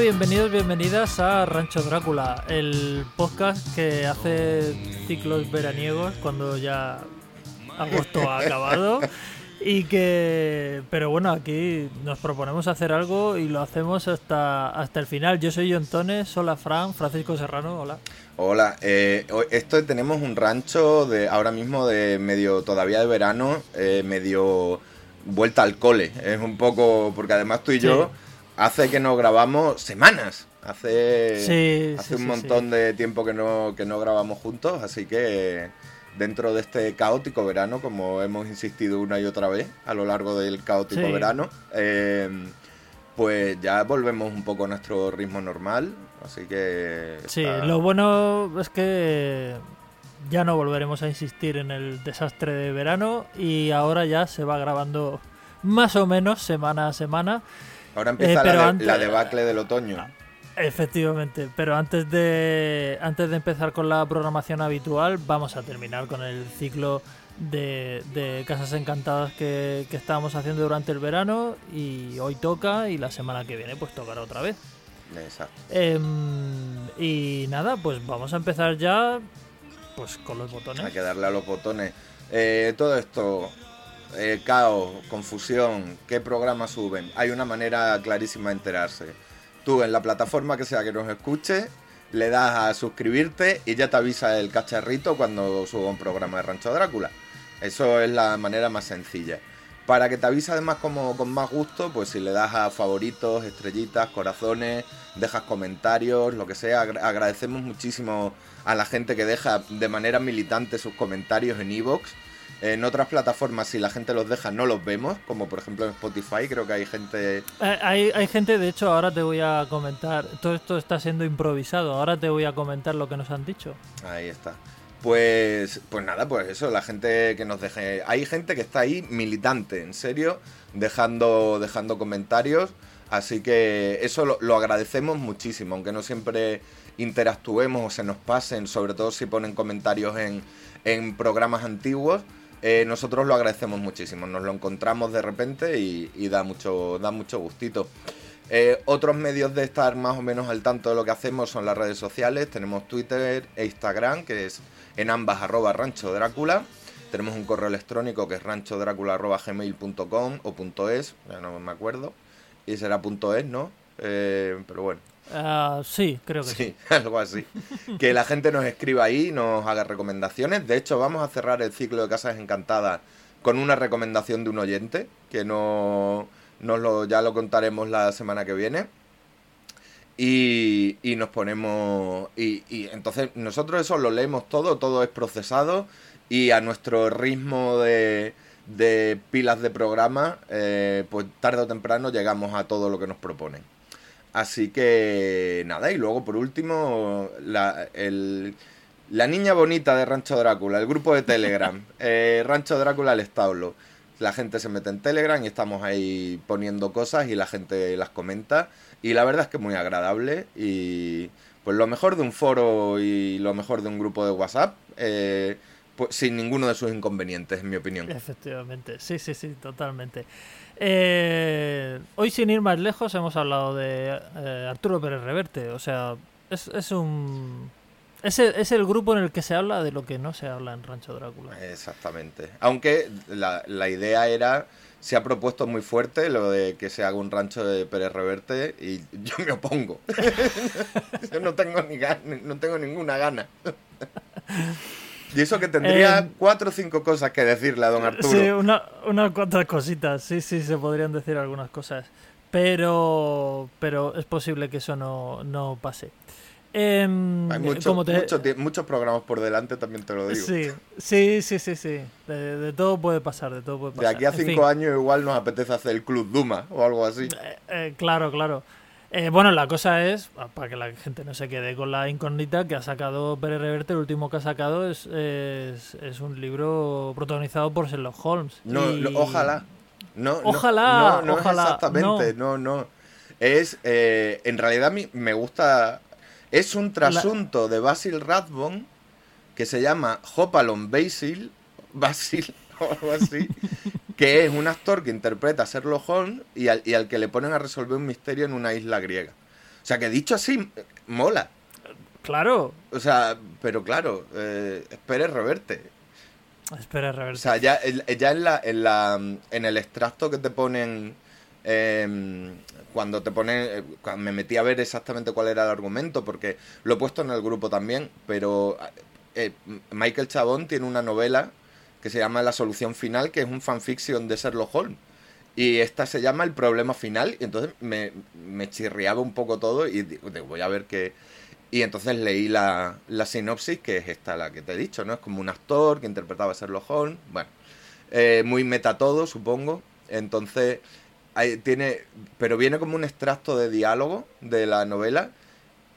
Bienvenidos, bienvenidas a Rancho Drácula, el podcast que hace ciclos veraniegos cuando ya agosto ha acabado. Y que, pero bueno, aquí nos proponemos hacer algo y lo hacemos hasta, hasta el final. Yo soy John Tones, hola Fran, Francisco Serrano, hola. Hola, eh, esto tenemos un rancho de ahora mismo de medio todavía de verano, eh, medio vuelta al cole. Es un poco, porque además tú y yo hace que nos grabamos semanas. Hace, hace un montón de tiempo que no, que no grabamos juntos, así que dentro de este caótico verano, como hemos insistido una y otra vez a lo largo del caótico verano, em, pues ya volvemos un poco a nuestro ritmo normal. Así que. Sí, lo bueno es que ya no volveremos a insistir en el desastre de verano y ahora ya se va grabando más o menos semana a semana. Ahora empieza eh, la, debacle del otoño. Efectivamente, pero antes de, antes de empezar con la programación habitual, vamos a terminar con el ciclo de, Casas Encantadas que, estábamos haciendo durante el verano y hoy toca y la semana que viene pues tocará otra vez. Exacto. Em, y nada, pues vamos a empezar ya pues con los botones. Hay que darle a los botones. Eh, todo esto, eh, caos, confusión, qué programas suben. Hay una manera clarísima de enterarse tú en la plataforma que sea que nos escuche, le das a suscribirte y ya te avisa el cacharrito cuando suba un programa de Rancho Drácula. Eso es la manera más sencilla. Para que te avise además como con más gusto, pues si le das a favoritos, estrellitas, corazones, dejas comentarios, lo que sea, agradecemos muchísimo a la gente que deja de manera militante sus comentarios en iVoox. En otras plataformas, si la gente los deja, no los vemos, como por ejemplo en Spotify, creo que hay gente... Eh, hay, hay gente, de hecho, ahora te voy a comentar, todo esto está siendo improvisado, ahora te voy a comentar lo que nos han dicho. Ahí está. Pues, pues nada, pues eso, la gente que nos deje... Hay gente que está ahí militante, en serio, dejando, dejando comentarios, así que eso lo, lo agradecemos muchísimo, aunque no siempre interactuemos o se nos pasen, sobre todo si ponen comentarios en, en programas antiguos eh, nosotros lo agradecemos muchísimo, nos lo encontramos de repente y, da, mucho, da mucho gustito. Eh, otros medios de estar más o menos al tanto de lo que hacemos son las redes sociales. Tenemos Twitter e Instagram, que es en ambas arroba rancho Drácula. Tenemos un correo electrónico que es ranchodrácula.gmail.com o .es, ya no me acuerdo. Y será .es, ¿no? Eh, pero bueno, Ah, sí, creo que sí. Sí, algo así. que la gente nos escriba ahí, nos haga recomendaciones. De hecho, vamos a cerrar el ciclo de Casas Encantadas con una recomendación de un oyente, que no, nos lo, ya lo contaremos la semana que viene. Y, y nos ponemos... Y, y, entonces nosotros eso lo leemos todo, todo es procesado y a nuestro ritmo de, de pilas de programa, eh, pues tarde o temprano llegamos a todo lo que nos proponen. Así que nada, y luego por último, la, la niña bonita de Rancho Drácula, el grupo de Telegram, eh, Rancho Drácula el establo. La gente se mete en Telegram y estamos ahí poniendo cosas y la gente las comenta. Y la verdad es que es muy agradable y pues lo mejor de un foro y lo mejor de un grupo de WhatsApp, eh, pues sin ninguno de sus inconvenientes, en mi opinión. Efectivamente, sí, sí, sí, totalmente. Eh, hoy, sin ir más lejos, hemos hablado de eh, Arturo Pérez Reverte. O sea, es, es un. Es el, es el, grupo en el que se habla de lo que no se habla en Rancho Drácula. Exactamente. Aunque la, la idea era se ha propuesto muy fuerte lo de que se haga un rancho de Pérez Reverte y yo me opongo. yo no tengo, ni no tengo ninguna gana. Y eso que tendría eh, cuatro o cinco cosas que decirle a don Arturo. Sí, unas cuantas cositas. Sí, sí, se podrían decir algunas cosas. Pero, pero es posible que eso no, no pase. Em, Hay muchos programas por delante, también te lo digo. Sí, sí, sí, sí. sí. De, todo puede pasar, de todo puede pasar. De aquí a cinco años igual nos apetece hacer el Club Duma o algo así. Eh, eh, claro, claro. Eh, bueno, la cosa es, para que la gente no se quede con la incógnita, que ha sacado Pérez Reverte, el último que ha sacado es, es, un libro protagonizado por Sherlock Holmes. No, ojalá. No, ojalá, no, ojalá. exactamente, no, no. Es, eh, en realidad me gusta, es un trasunto de Basil Rathbone que se llama Hopalong Basil, Basil, o algo así, que es un actor que interpreta a Sherlock Holmes y al, y al, que le ponen a resolver un misterio en una isla griega. O sea, que dicho así, mola. Claro. O sea, pero claro, eh, espere reverte. Espera, reverte. O sea, ya, ya en, la, en, la, en el extracto que te ponen em, cuando te ponen, eh, cuando me metí a ver exactamente cuál era el argumento, porque lo he puesto en el grupo también, pero eh, Michael Chabón tiene una novela que se llama La solución final, que es un fanfiction de Sherlock Holmes. Y esta se llama El problema final, y entonces me, me chirriaba un poco todo y digo, voy a ver qué... Y entonces leí la, la, sinopsis, que es esta la que te he dicho, ¿no? Es como un actor que interpretaba a Sherlock Holmes, bueno, eh, muy meta todo, supongo. Entonces, tiene, pero viene como un extracto de diálogo de la novela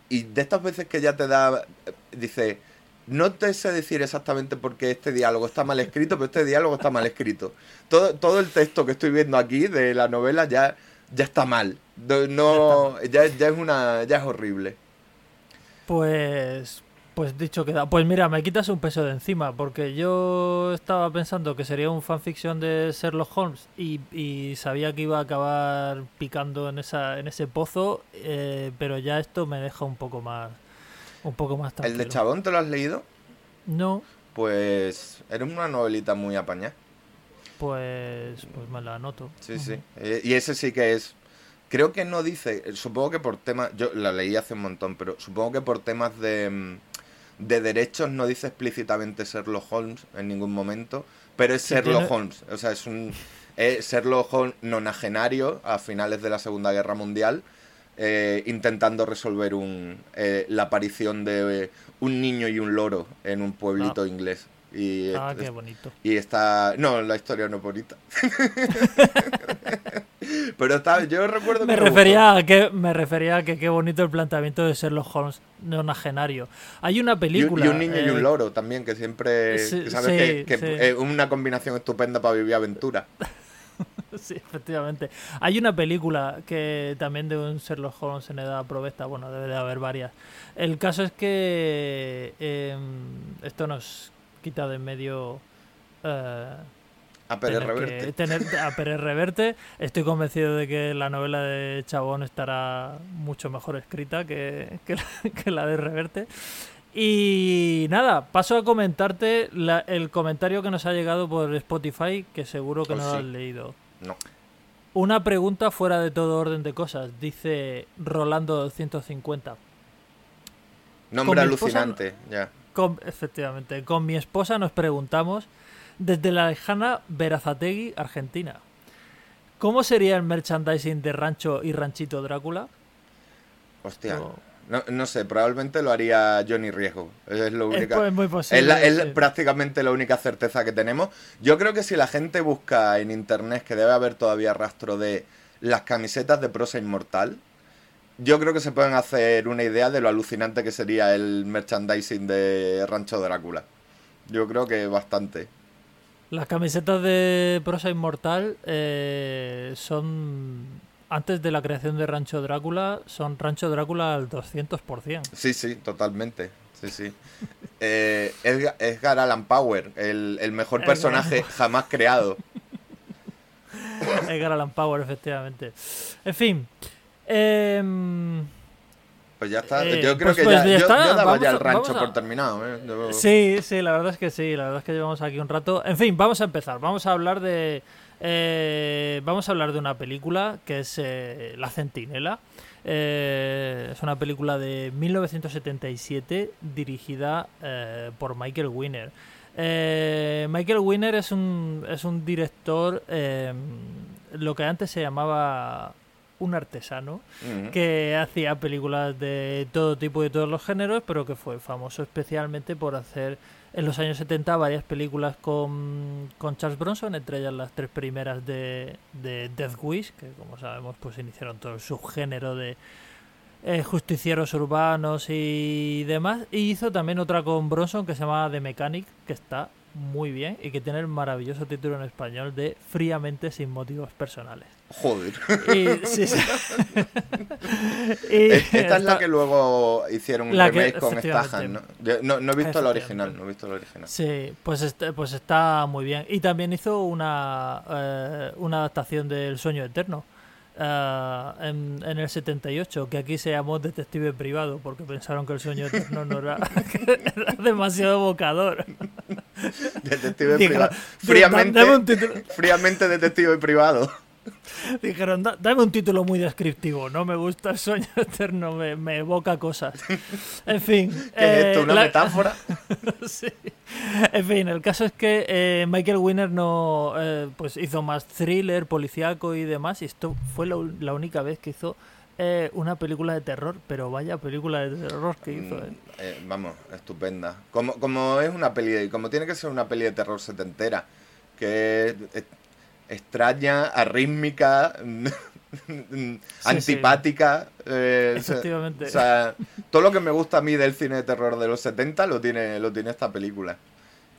y de estas veces que ya te da, dice, no te sé decir exactamente por qué este diálogo está mal escrito, pero este diálogo está mal escrito. Todo, todo el texto que estoy viendo aquí de la novela ya, ya está mal. No, ya, ya es una, ya es horrible. Pues, pues dicho queda. Pues mira, me quitas un peso de encima, porque yo estaba pensando que sería un fanfiction de Sherlock Holmes y, sabía que iba a acabar picando en esa en ese pozo, eh, pero ya esto me deja un poco más un poco más tranquilo. ¿El de Chabón te lo has leído? No. Pues era una novelita muy apañada. Pues, pues me la anoto. Sí, sí. Eh, y ese sí que es creo que no dice, supongo que por temas, yo la leí hace un montón, pero supongo que por temas de mm, de derechos no dice explícitamente Sherlock Holmes en ningún momento, pero es Sherlock Holmes. O sea, es un es Sherlock Holmes nonagenario a finales de la Segunda Guerra Mundial, eh, intentando resolver un, eh, la aparición de un niño y un loro en un pueblito ah. inglés. Y, ah, qué bonito. Y está... No, la historia no es bonita. Pero está, yo recuerdo me refería a que me refería a que qué bonito el planteamiento de Sherlock Holmes nonagenario. Hay una película y un, niño y un eh, loro también que siempre sabes que, es una combinación estupenda para vivir aventura. sí, efectivamente. Hay una película que también de un Sherlock Holmes en edad provesta, bueno, debe de haber varias. El caso es que eh, esto nos quita de en medio eh, a Pérez Reverte. a Pérez Reverte. Estoy convencido de que la novela de Chabón estará mucho mejor escrita que, la, de Reverte. Y nada, paso a comentarte el comentario que nos ha llegado por Spotify, que seguro que oh, no lo has leído. No. Una pregunta fuera de todo orden de cosas, dice Rolando 250. Nombre alucinante, ya. efectivamente, con mi esposa nos preguntamos desde la lejana Verazategui, Argentina. ¿Cómo sería el merchandising de Rancho y Ranchito Drácula? Hostia. No, sé, probablemente lo haría Johnny Riesgo. Es lo única. Es, muy posible, es, prácticamente la única certeza que tenemos. Yo creo que si la gente busca en internet, que debe haber todavía rastro de las camisetas de prosa inmortal, yo creo que se pueden hacer una idea de lo alucinante que sería el merchandising de Rancho Drácula. Yo creo que bastante. Las camisetas de Prosa Inmortal eh, son, antes de la creación de Rancho Drácula, son Rancho Drácula al 200%. Sí, sí, totalmente. Sí, sí. eh, Edgar, Allan Power, el, mejor personaje jamás creado. Edgar Allan Power, efectivamente. En fin. Eh, pues ya está. Eh, yo creo pues que pues ya, yo, daba ya el rancho por terminado. ¿eh? Sí, sí, la verdad es que sí. La verdad es que llevamos aquí un rato. En fin, vamos a empezar. Vamos a hablar de. Eh, vamos a hablar de una película que es La Centinela. es una película de 1977 dirigida por Michael Winner. Michael Winner es un, es un director, lo que antes se llamaba un artesano que hacía películas de todo tipo y de todos los géneros, pero que fue famoso especialmente por hacer en los años 70 varias películas con, con Charles Bronson, entre ellas las tres primeras de, de Death Wish, que como sabemos pues iniciaron todo el subgénero de eh, justicieros urbanos y demás. Y hizo también otra con Bronson que se llama The Mechanic, que está muy bien y que tiene el maravilloso título en español de Fríamente sin motivos personales. Joder. Y, sí, Esta es la que luego hicieron un remake con Stahan, ¿no? ¿no? he visto la original, no he visto la original. Sí, pues, este, pues está muy bien. Y también hizo una, eh, una adaptación del Sueño Eterno. ah, en, en el 78, que aquí se llamó Detective Privado, porque pensaron que el sueño eterno no era demasiado evocador. Detective Dijeron, privado. "Digo, da- dame un Fríamente, título". fríamente detective privado. Dijeron, "Da- dame un título muy descriptivo, no me gusta el sueño eterno, me, me evoca cosas. En fin. ¿Qué es eh, esto? ¿Una la- metáfora? Sí. En fin, el caso es que eh, Michael Winner no eh, pues hizo más thriller, policíaco y demás, y esto fue la única vez que hizo eh, una película de terror, pero vaya película de terror que hizo. eh. Mm, eh, vamos, estupenda. Como, como es una peli, de- como tiene que ser una peli de terror setentera, que es, es extraña, arrítmica, antipática. eh, o sea- Efectivamente. O sea, todo lo que me gusta a mí del cine de terror de los 70 lo tiene, lo tiene esta película.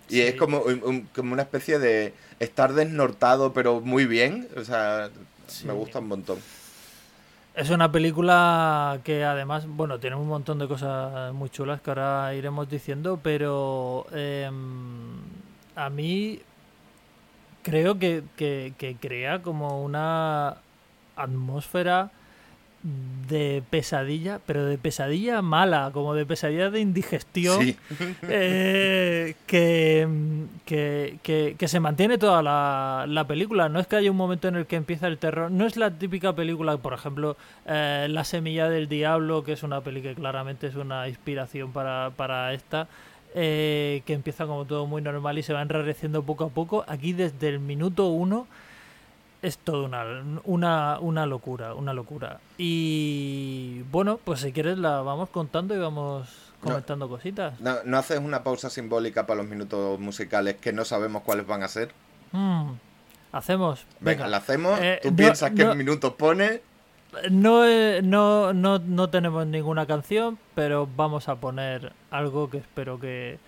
Y Sí. es como, un- como una especie de estar desnortado, pero muy bien. O sea, Sí. me gusta un montón. Es una película que además, bueno, tiene un montón de cosas muy chulas que ahora iremos diciendo, pero em, a mí creo que, que- que crea como una atmósfera de pesadilla, pero de pesadilla mala, como de pesadilla de indigestión Sí. eh, que, que, que- que se mantiene toda la, la película. No es que haya un momento en el que empieza el terror. No es la típica película, por ejemplo, eh, La Semilla del Diablo, que es una peli que claramente es una inspiración para, para esta. eh, que empieza como todo muy normal y se va enrareciendo poco a poco. Aquí desde el minuto uno es todo una, una, una locura, una locura. Y bueno, pues si quieres la vamos contando y vamos comentando cositas. ¿No, ¿No haces una pausa simbólica para los minutos musicales que no sabemos cuáles van a ser? Mm, hacemos. Venga, la hacemos. Eh, Tú no- piensas qué minutos pone. No, eh, no, no, no tenemos ninguna canción, pero vamos a poner algo que espero que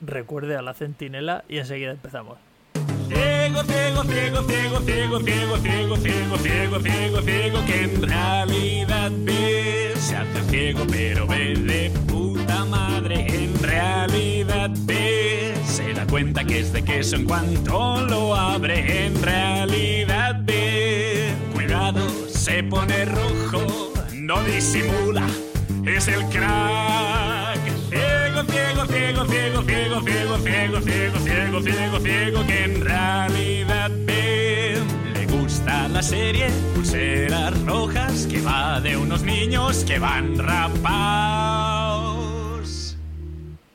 recuerde a la centinela y enseguida empezamos. Ciego, ciego, ciego, ciego, ciego, ciego, ciego, ciego, ciego, ciego, ciego, que en realidad ve. Se hace ciego, pero ve de puta madre. En realidad ve. Se da cuenta que es de queso en cuanto lo abre. En realidad ve. Cuidado, se pone rojo. No disimula. Es el crack. Ciego, ciego, ciego, ciego, ciego, ciego, ciego, ciego, ciego, ciego, ciego, que en realidad ve. Le gusta la serie Pulseras Rojas, que va de unos niños que van rapados.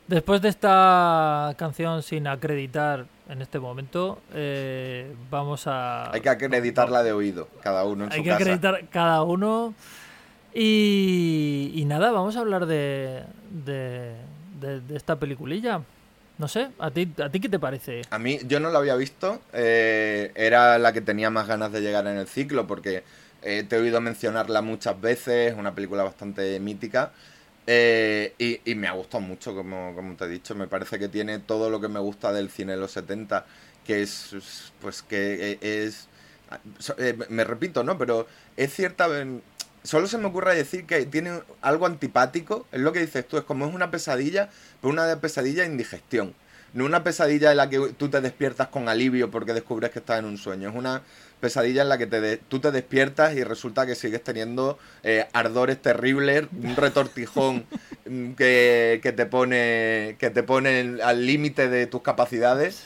Después de esta canción sin acreditar en este momento, eh, vamos a... Hay que acreditarla de oído, cada uno en Hay su que casa. acreditar cada uno. Y, y nada, vamos a hablar de, de, de- esta peliculilla. No sé, ¿a ti, ¿a ti qué te parece? A mí, yo no la había visto. eh, era la que tenía más ganas de llegar en el ciclo porque eh, te he oído mencionarla muchas veces. Es una película bastante mítica. eh, y, y me ha gustado mucho, como, como te he dicho. Me parece que tiene todo lo que me gusta del cine de los 70. Que es, es, pues, que eh, es. eh, me repito, ¿no? Pero es cierta. Solo se me ocurre decir que tiene algo antipático. Es lo que dices tú. Es como es una pesadilla, pero una pesadilla de indigestión. No una pesadilla en la que tú te despiertas con alivio porque descubres que estás en un sueño. Es una pesadilla en la que te de- tú te despiertas y resulta que sigues teniendo eh, ardores terribles, un retortijón que, que te pone que te pone al límite de tus capacidades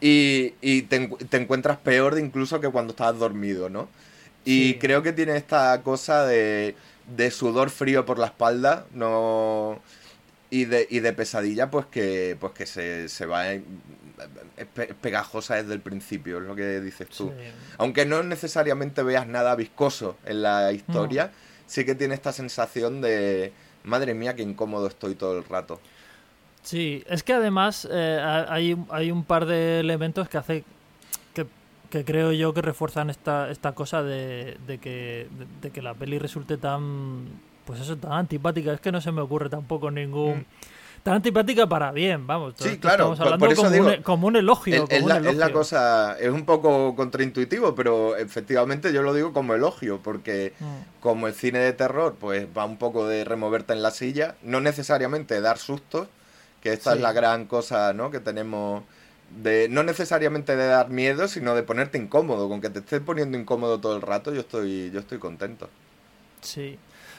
y, y te, encu- te encuentras peor de incluso que cuando estabas dormido, ¿no? Y Sí. creo que tiene esta cosa de, de sudor frío por la espalda, no y de, y de pesadilla, pues que pues que se, se va en- es pe- pegajosa desde el principio, es lo que dices tú. Sí. Aunque no necesariamente veas nada viscoso en la historia, sí que tiene esta sensación de madre mía, qué incómodo estoy todo el rato. Sí, es que además eh, ha- hay, hay un par de elementos que hace que, creo yo que refuerzan esta, esta cosa de, de que, de, de que la peli resulte tan pues eso, tan antipática. Es que no se me ocurre tampoco ningún tan antipática para bien, vamos. Mm. Sí, claro, Estamos hablando por eso como, digo, un, como un elogio. Es, como es un la, es la elogio. cosa, es un poco contraintuitivo, pero efectivamente yo lo digo como elogio, porque Mm. como el cine de terror, pues va un poco de removerte en la silla, no necesariamente dar sustos, que esta Sí. es la gran cosa, ¿no? Que tenemos de no necesariamente de dar miedo, sino de ponerte incómodo, con que te estés poniendo incómodo todo el rato, yo estoy yo estoy contento. Sí.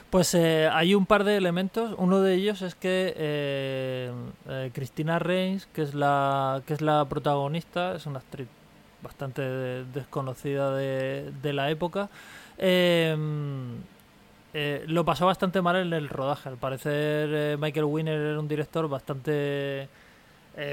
Pues eh, hay un par de elementos. Uno de ellos es que eh, eh, Cristina Reigns, que es la que es la protagonista, es una actriz bastante desconocida de, de la época. lo pasó bastante mal en el rodaje. Al parecer Michael Winner era un director bastante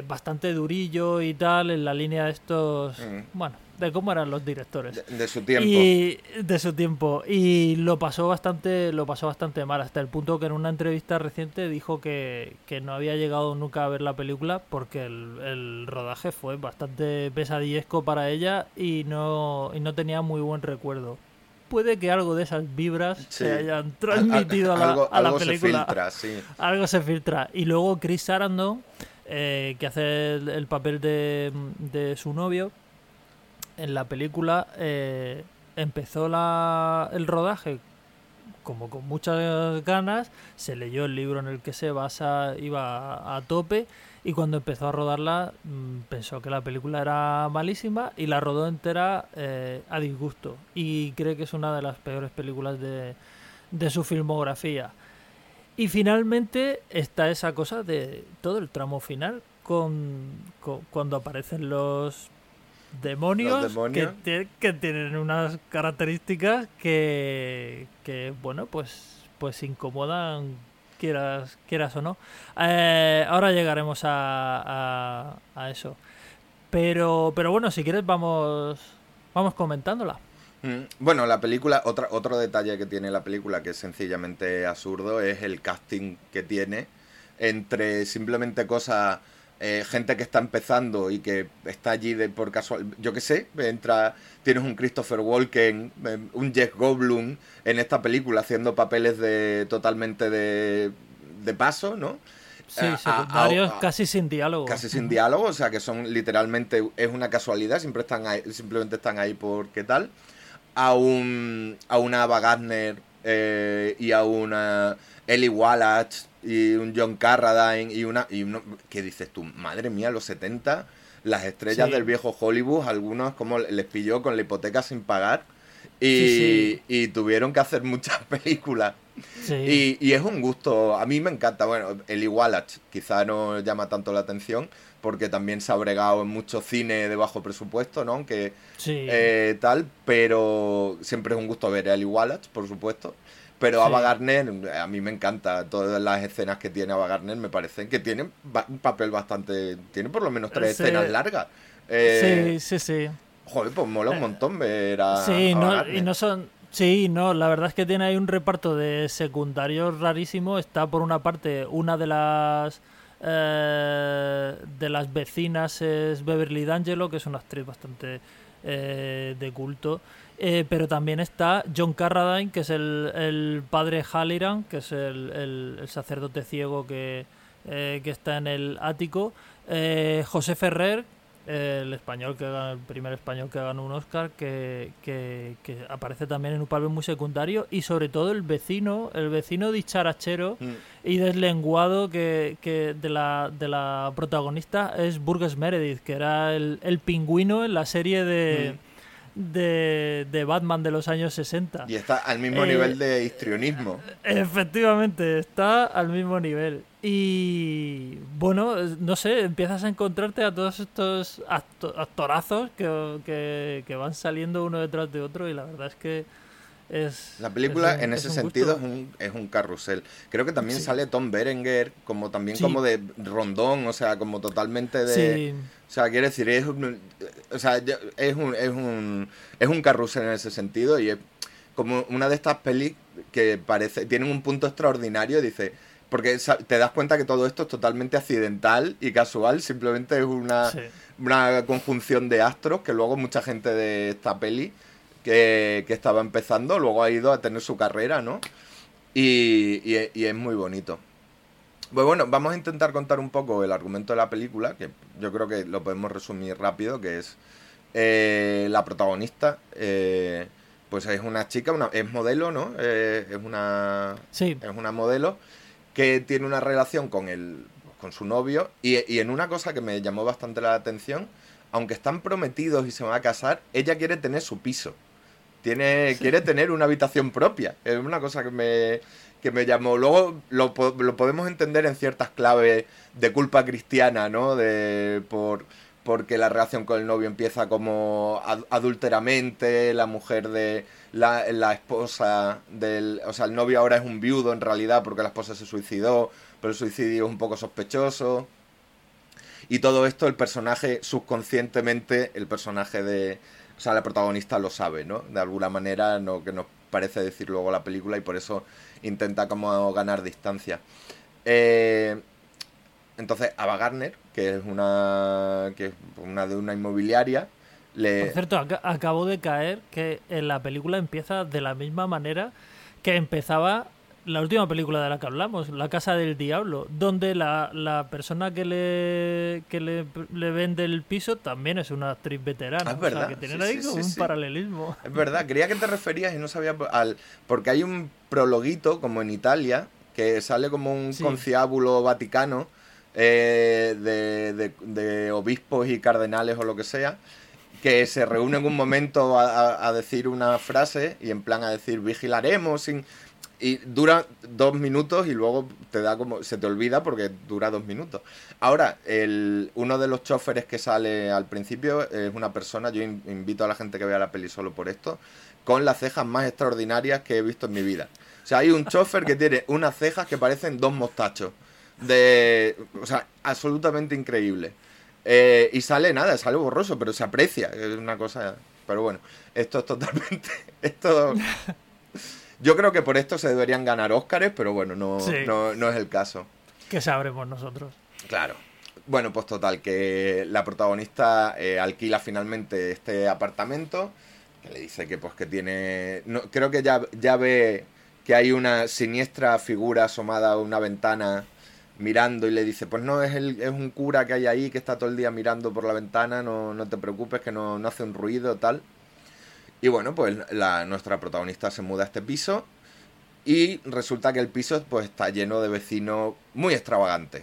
bastante durillo y tal en la línea de estos, mm. bueno, de cómo eran los directores. De, su tiempo. Y de su tiempo. Y lo pasó bastante, lo pasó bastante mal, hasta el punto que en una entrevista reciente dijo que, no había llegado nunca a ver la película porque el, rodaje fue bastante pesadillesco para ella y no, y no tenía muy buen recuerdo. Puede que algo de esas vibras se hayan transmitido a la, a la película. Se filtra, sí. Algo se filtra. Y luego Chris Sarandon, eh, que hace el, papel de, de su novio, en la película eh, empezó la, el rodaje como con muchas ganas, se leyó el libro en el que se basa, iba a, tope y cuando empezó a rodarla mm, pensó que la película era malísima y la rodó entera eh, a disgusto y cree que es una de las peores películas de, de su filmografía. Y finalmente está esa cosa de todo el tramo final con cuando aparecen los demonios, Que, que, tienen unas características que, que bueno, pues, pues incomodan quieras, quieras o no. Eh, ahora llegaremos a, a, eso. Pero, pero bueno, si quieres vamos, vamos comentándola. Mm, bueno, la película, otra, otro detalle que tiene la película que es sencillamente absurdo es el casting que tiene entre simplemente cosas eh, gente que está empezando y que está allí de, por casual, yo qué sé, entra, tienes un Christopher Walken, eh, un Jeff Goldblum en esta película haciendo papeles de totalmente de, de paso, ¿no? Sí, secundarios casi sin diálogo. Casi sin diálogo, o sea que son literalmente, es una casualidad, siempre están ahí, simplemente están ahí por qué tal. A un, a una Ava Gardner eh, y a una Ellie Wallach y un John Carradine y una y uno que dices tú, madre mía, los 70 las estrellas del viejo Hollywood, algunos como les pilló con la hipoteca sin pagar y, y tuvieron que hacer muchas películas. Y, y, es un gusto, a mí me encanta, bueno, el Wallach quizá no llama tanto la atención porque también se ha bregado en mucho cine de bajo presupuesto, ¿no? Aunque eh, tal, pero siempre es un gusto ver a Eli Wallach, por supuesto. Pero Ava Gardner, a mí me encanta. Todas las escenas que tiene Ava Gardner me parecen que tiene un papel bastante. Tiene por lo menos tres escenas largas. Eh, sí, sí, sí. Joder, pues mola un eh, montón ver a. Sí, no, y no son. Sí, no, la verdad es que tiene ahí un reparto de secundarios rarísimo. Está por una parte una de las. Eh, de las vecinas es Beverly D'Angelo, que es una actriz bastante de culto. Eh, pero también está John Carradine, que es el, padre Halliran, que es el, sacerdote ciego que, eh, que, está en el ático. Eh, José Ferrer, el español que el primer español que ganó un Oscar, que, que, aparece también en un papel muy secundario. Y sobre todo el vecino, el vecino dicharachero mm. y deslenguado que, que de, la, de la protagonista es Burgess Meredith, que era el, el pingüino en la serie de... Mm de, Batman de los años 60. Y está al mismo nivel de histrionismo. Efectivamente, está al mismo nivel. Y bueno, no sé, empiezas a encontrarte a todos estos actorazos que, que, van saliendo uno detrás de otro y la verdad es que es, la película en ese sentido es un, es un carrusel. Creo que también sale Tom Berenger como también como de rondón, o sea, como totalmente de... O sea, quiere decir, es un, o sea, es un, es un, es un carrusel en ese sentido y es como una de estas pelis que parece, tienen un punto extraordinario, dice, porque te das cuenta que todo esto es totalmente accidental y casual, simplemente es una, una conjunción de astros que luego mucha gente de esta peli que, que, estaba empezando, luego ha ido a tener su carrera, ¿no? Y, y, y es muy bonito. Pues bueno, vamos a intentar contar un poco el argumento de la película, que yo creo que lo podemos resumir rápido, que es eh, la protagonista, eh, pues es una chica, una, es modelo, ¿no? Eh, es una sí. es una modelo que tiene una relación con el con su novio. Y, y en una cosa que me llamó bastante la atención, aunque están prometidos y se van a casar, ella quiere tener su piso. Tiene, Quiere tener una habitación propia. Es una cosa que me, que me llamó. Luego lo, lo podemos entender en ciertas claves de culpa cristiana, ¿no? De por porque la relación con el novio empieza como ad- adúlteramente, la mujer de la, la esposa del, o sea, el novio ahora es un viudo en realidad porque la esposa se suicidó, pero el suicidio es un poco sospechoso. Y todo esto el personaje subconscientemente, el personaje de, o sea, la protagonista lo sabe, ¿no? De alguna manera, no que nos parece decir luego la película y por eso intenta como ganar distancia. Eh, entonces, Ava Gardner, que es una que es una de una inmobiliaria, le Por cierto, ac- acabo de caer que en la película empieza de la misma manera que empezaba la última película de la que hablamos, La Casa del Diablo, donde la, la persona que le que le, le vende el piso también es una actriz veterana. Ah, es O sea, verdad. que tienen Sí, ahí sí, como sí, un paralelismo. Es verdad, creía que te referías y no sabía al porque hay un prologuito como en Italia que sale como un Sí. conciliábulo vaticano eh, de, de- obispos y cardenales o lo que sea que se reúnen en un momento a, decir una frase y en plan a decir vigilaremos sin y dura dos minutos y luego te da como se te olvida porque dura dos minutos. Ahora, el, uno de los choferes que sale al principio es una persona, yo in- invito a la gente que vea la peli solo por esto, con las cejas más extraordinarias que he visto en mi vida. O sea, hay un chofer que tiene unas cejas que parecen dos mostachos. De, o sea, absolutamente increíble. Eh, y sale nada, sale borroso, pero se aprecia. Es una cosa. Pero bueno, esto es totalmente. Esto. Yo creo que por esto se deberían ganar Óscares, pero bueno, no, Sí. no, no es el caso. Que sabremos nosotros. Claro. Bueno, pues total, que la protagonista eh, alquila finalmente este apartamento, que le dice que pues que tiene... No, creo que ya, ya ve que hay una siniestra figura asomada a una ventana mirando y le dice, pues no, es, el, es un cura que hay ahí que está todo el día mirando por la ventana, no, no te preocupes, que no, no hace un ruido, tal. Y bueno, pues la, nuestra protagonista se muda a este piso y resulta que el piso pues está lleno de vecinos muy extravagantes.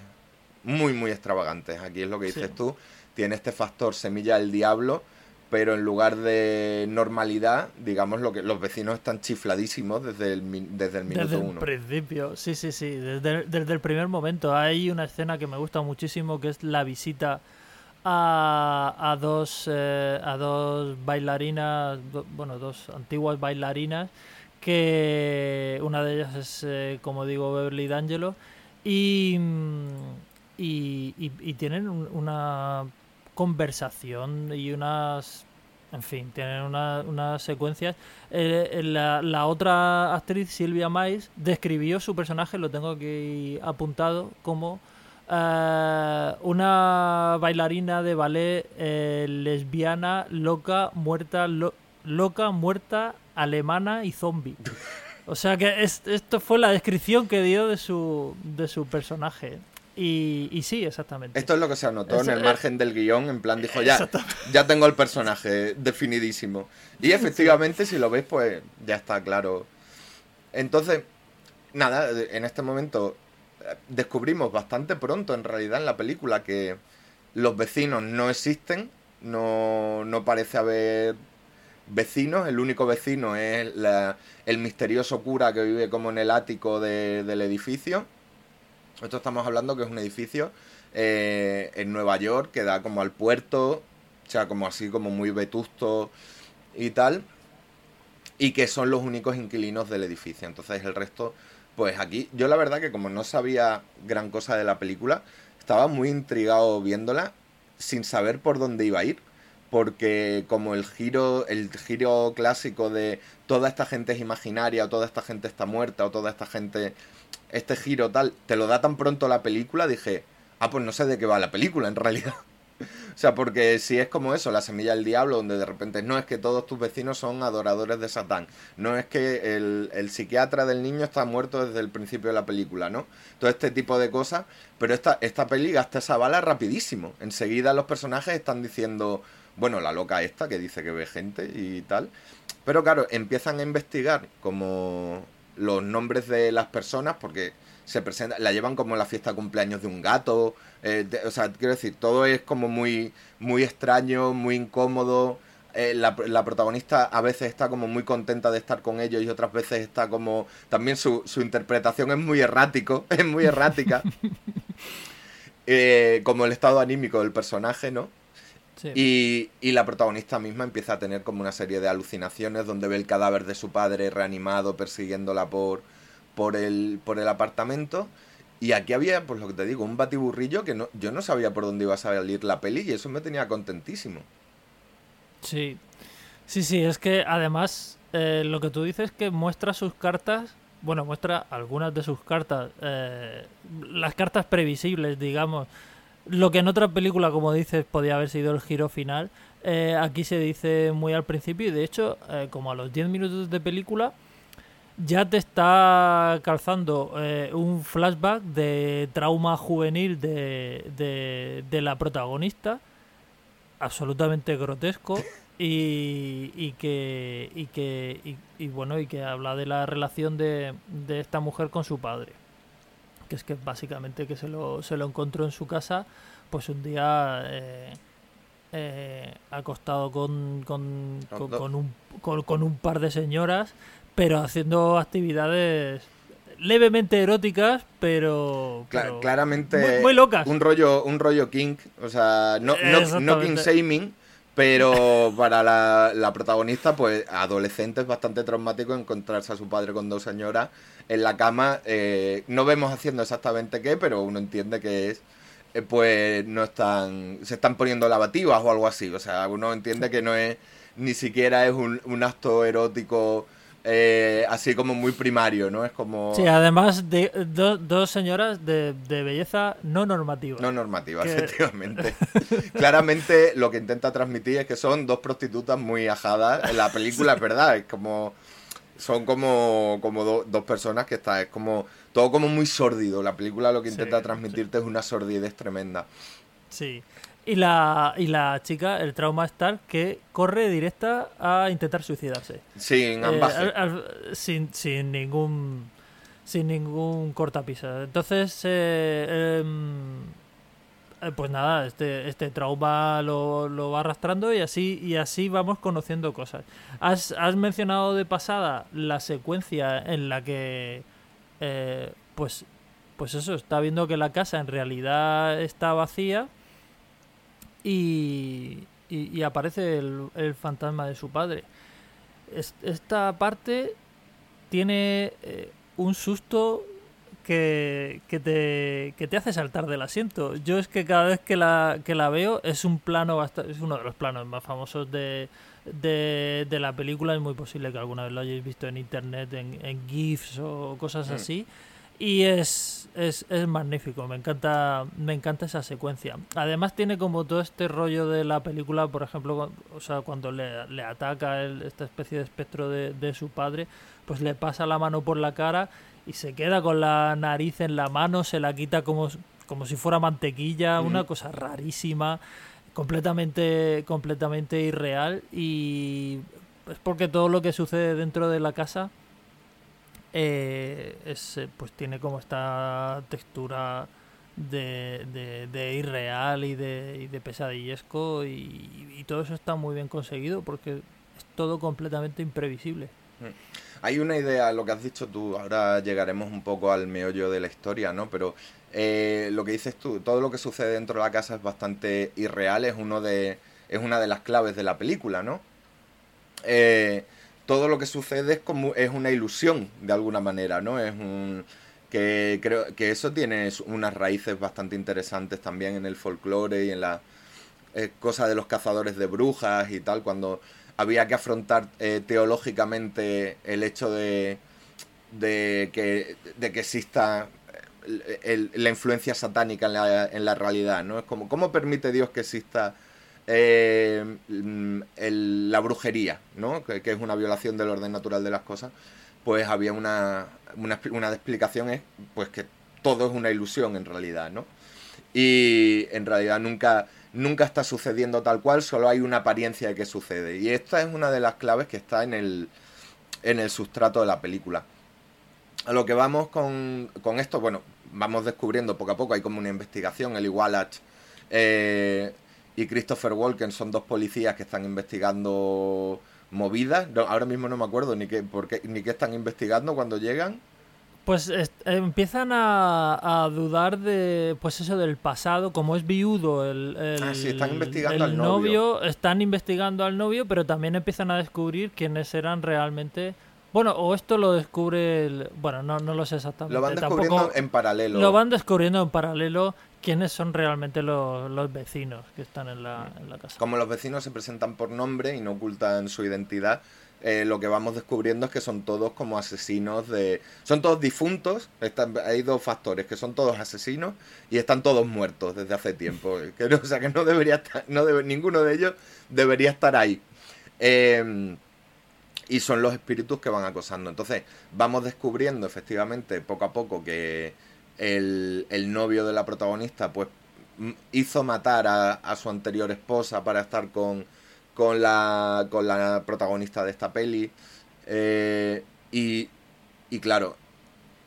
Muy, muy extravagantes. Aquí es lo que dices Sí. tú. Tiene este factor semilla del diablo, pero en lugar de normalidad, digamos lo que los vecinos están chifladísimos desde el, desde el minuto Desde el uno. principio, sí, sí, sí, desde, desde el primer momento. Hay una escena que me gusta muchísimo que es la visita a, a dos eh, a dos bailarinas, do- bueno, dos antiguas bailarinas que una de ellas es, eh, como digo, Beverly D'Angelo y, y, y- y tienen un- una conversación y unas en fin, tienen una- unas secuencias. Eh, eh, la, otra actriz, Silvia Mais, describió su personaje, lo tengo aquí apuntado, como eh, una bailarina de ballet eh, lesbiana, loca, muerta, lo- loca, muerta, alemana y zombie. O sea que es- esto fue la descripción que dio de su, de su personaje. Y, y sí, exactamente. Esto es lo que se anotó Eso en el margen del guion, en plan dijo, ya, ya tengo el personaje definidísimo. Y efectivamente, si lo ves, pues ya está claro. Entonces, nada, en este momento eh, descubrimos bastante pronto, en realidad, en la película, que los vecinos no existen, no, no parece haber vecinos, el único vecino es la- el misterioso cura que vive como en el ático de- del edificio. Esto estamos hablando que es un edificio eh, en Nueva York que da como al puerto, o sea, como así, como muy vetusto y tal, y que son los únicos inquilinos del edificio. Entonces el resto, pues aquí, yo la verdad que como no sabía gran cosa de la película, estaba muy intrigado viéndola sin saber por dónde iba a ir. Porque como el giro, el giro clásico de toda esta gente es imaginaria, o toda esta gente está muerta, o toda esta gente este giro tal, te lo da tan pronto la película, dije, ah, pues no sé de qué va la película en realidad. o sea, porque si es como eso, la semilla del diablo, donde de repente no es que todos tus vecinos son adoradores de Satán, no es que el, el psiquiatra del niño está muerto desde el principio de la película, ¿no? Todo este tipo de cosas, pero esta, esta peli gasta esa bala rapidísimo. Enseguida los personajes están diciendo, bueno, la loca esta que dice que ve gente y tal. Pero claro, empiezan a investigar como los nombres de las personas porque se presenta, la llevan como la fiesta de cumpleaños de un gato, eh, de- o sea, quiero decir, todo es como muy, muy extraño, muy incómodo. Eh, la, la protagonista a veces está como muy contenta de estar con ellos y otras veces está como también su, su interpretación es muy errático es muy errática Eh, como el estado anímico del personaje no Sí. y, y la protagonista misma empieza a tener como una serie de alucinaciones donde ve el cadáver de su padre reanimado persiguiéndola por, por, el, por el apartamento. Y aquí había, pues lo que te digo, un batiburrillo que no, yo no sabía por dónde iba a salir la peli y eso me tenía contentísimo. Sí, sí, sí, es que además eh, lo que tú dices es que muestra sus cartas, bueno, muestra algunas de sus cartas, eh, las cartas previsibles, digamos, lo que en otra película, como dices, podía haber sido el giro final, eh, aquí se dice muy al principio y de hecho, eh, como a los 10 minutos de película, ya te está calzando eh, un flashback de trauma juvenil de, de, de la protagonista absolutamente grotesco y, y que y que y, y bueno y que habla de la relación de, de esta mujer con su padre que es que básicamente que se lo, se lo encontró en su casa pues un día eh, eh, acostado con con, con, con un, con, un par de señoras pero haciendo actividades levemente eróticas pero, pero claramente muy, muy locas. un rollo, un rollo king, o sea, no, no, no king shaming, pero para la, la protagonista, pues adolescente es bastante traumático encontrarse a su padre con dos señoras en la cama. eh, no vemos haciendo exactamente qué, pero uno entiende que es, eh, pues no están, se están poniendo lavativas o algo así. O sea, uno entiende que no es, ni siquiera es un, un acto erótico eh, así como muy primario, ¿no? Es como... Sí, además de do- dos señoras de, de belleza no normativa. No normativa, Que- efectivamente. Claramente lo que intenta transmitir es que son dos prostitutas muy ajadas. En la película es verdad, es como. Son como, como do- dos personas que está, es como. Todo como muy sórdido. La película lo que intenta sí. transmitirte es una sordidez tremenda. Sí. Y la, y la chica, el trauma star, que corre directa a intentar suicidarse. Sin Eh, ambas. al- al- sin, sin ningún sin ningún cortapisa. Entonces, eh, em, eh, pues nada, este, este trauma lo, va arrastrando y así, y así vamos conociendo cosas. Has, mencionado de pasada la secuencia en la que, eh, pues, pues eso, está viendo que la casa en realidad está vacía y, y, aparece el, fantasma de su padre. Es- esta parte tiene eh, un susto que, que, te, que te hace saltar del asiento. Yo es que cada vez que la, que la veo es un plano bast- es uno de los planos más famosos de, de, de la película. Es muy posible que alguna vez lo hayáis visto en internet, en, en GIFs o cosas Mm. así. Y es, es, es magnífico, me encanta, me encanta esa secuencia. Además tiene como todo este rollo de la película, por ejemplo, o sea, cuando le, le ataca el- esta especie de espectro de, de su padre, pues le pasa la mano por la cara y se queda con la nariz en la mano, se la quita como, como si fuera mantequilla, una cosa rarísima, completamente, completamente irreal y es porque todo lo que sucede dentro de la casa eh, es, eh, pues tiene como esta textura de, de, de irreal y de, y de pesadillesco y, y todo eso está muy bien conseguido porque es todo completamente imprevisible. Hay una idea, lo que has dicho tú, ahora llegaremos un poco al meollo de la historia, ¿no? Pero eh, lo que dices tú, todo lo que sucede dentro de la casa es bastante irreal, es, uno de, es una de las claves de la película, ¿no? Eh, todo lo que sucede es como es una ilusión de alguna manera, ¿no? Es un que creo que eso tiene unas raíces bastante interesantes también en el folclore y en la eh, cosa de los cazadores de brujas y tal, cuando había que afrontar eh, teológicamente el hecho de, de, que, de que exista el- la influencia satánica en la, en la realidad, ¿no? Es como, ¿cómo permite Dios que exista eh, la brujería, ¿no? Que, que es una violación del orden natural de las cosas. Pues había una, una, una explicación, es pues que todo es una ilusión en realidad, ¿no? Y en realidad nunca, nunca está sucediendo tal cual, solo hay una apariencia de que sucede. Y esta es una de las claves que está en el, en el sustrato de la película. a lo que vamos con, con esto, bueno, vamos descubriendo poco a poco, hay como una investigación, el Igualach eh, y Christopher Walken son dos policías que están investigando movidas. Ahora mismo no me acuerdo ni por qué, ni qué están investigando cuando llegan. Pues empiezan a, a dudar de, pues eso del pasado, como es viudo el, el- Ah, sí, están investigando el al novio. están investigando al novio, pero también empiezan a descubrir quiénes eran realmente. Bueno, o esto lo descubre, el- bueno, no, no lo sé exactamente. Lo van tampoco- descubriendo en paralelo. Lo van descubriendo en paralelo quiénes son realmente los, los vecinos que están en la, en la casa. Como los vecinos se presentan por nombre y no ocultan su identidad, eh, lo que vamos descubriendo es que son todos como asesinos de... Son todos difuntos, están, hay dos factores, que son todos asesinos y están todos muertos desde hace tiempo. Que o sea que no debería estar, no debe- ninguno de ellos debería estar ahí. Eh, y son los espíritus que van acosando. Entonces, vamos descubriendo efectivamente poco a poco que el, el novio de la protagonista, pues, hizo matar a, a su anterior esposa para estar con, con, la, con la protagonista de esta peli. Eh, y, y claro,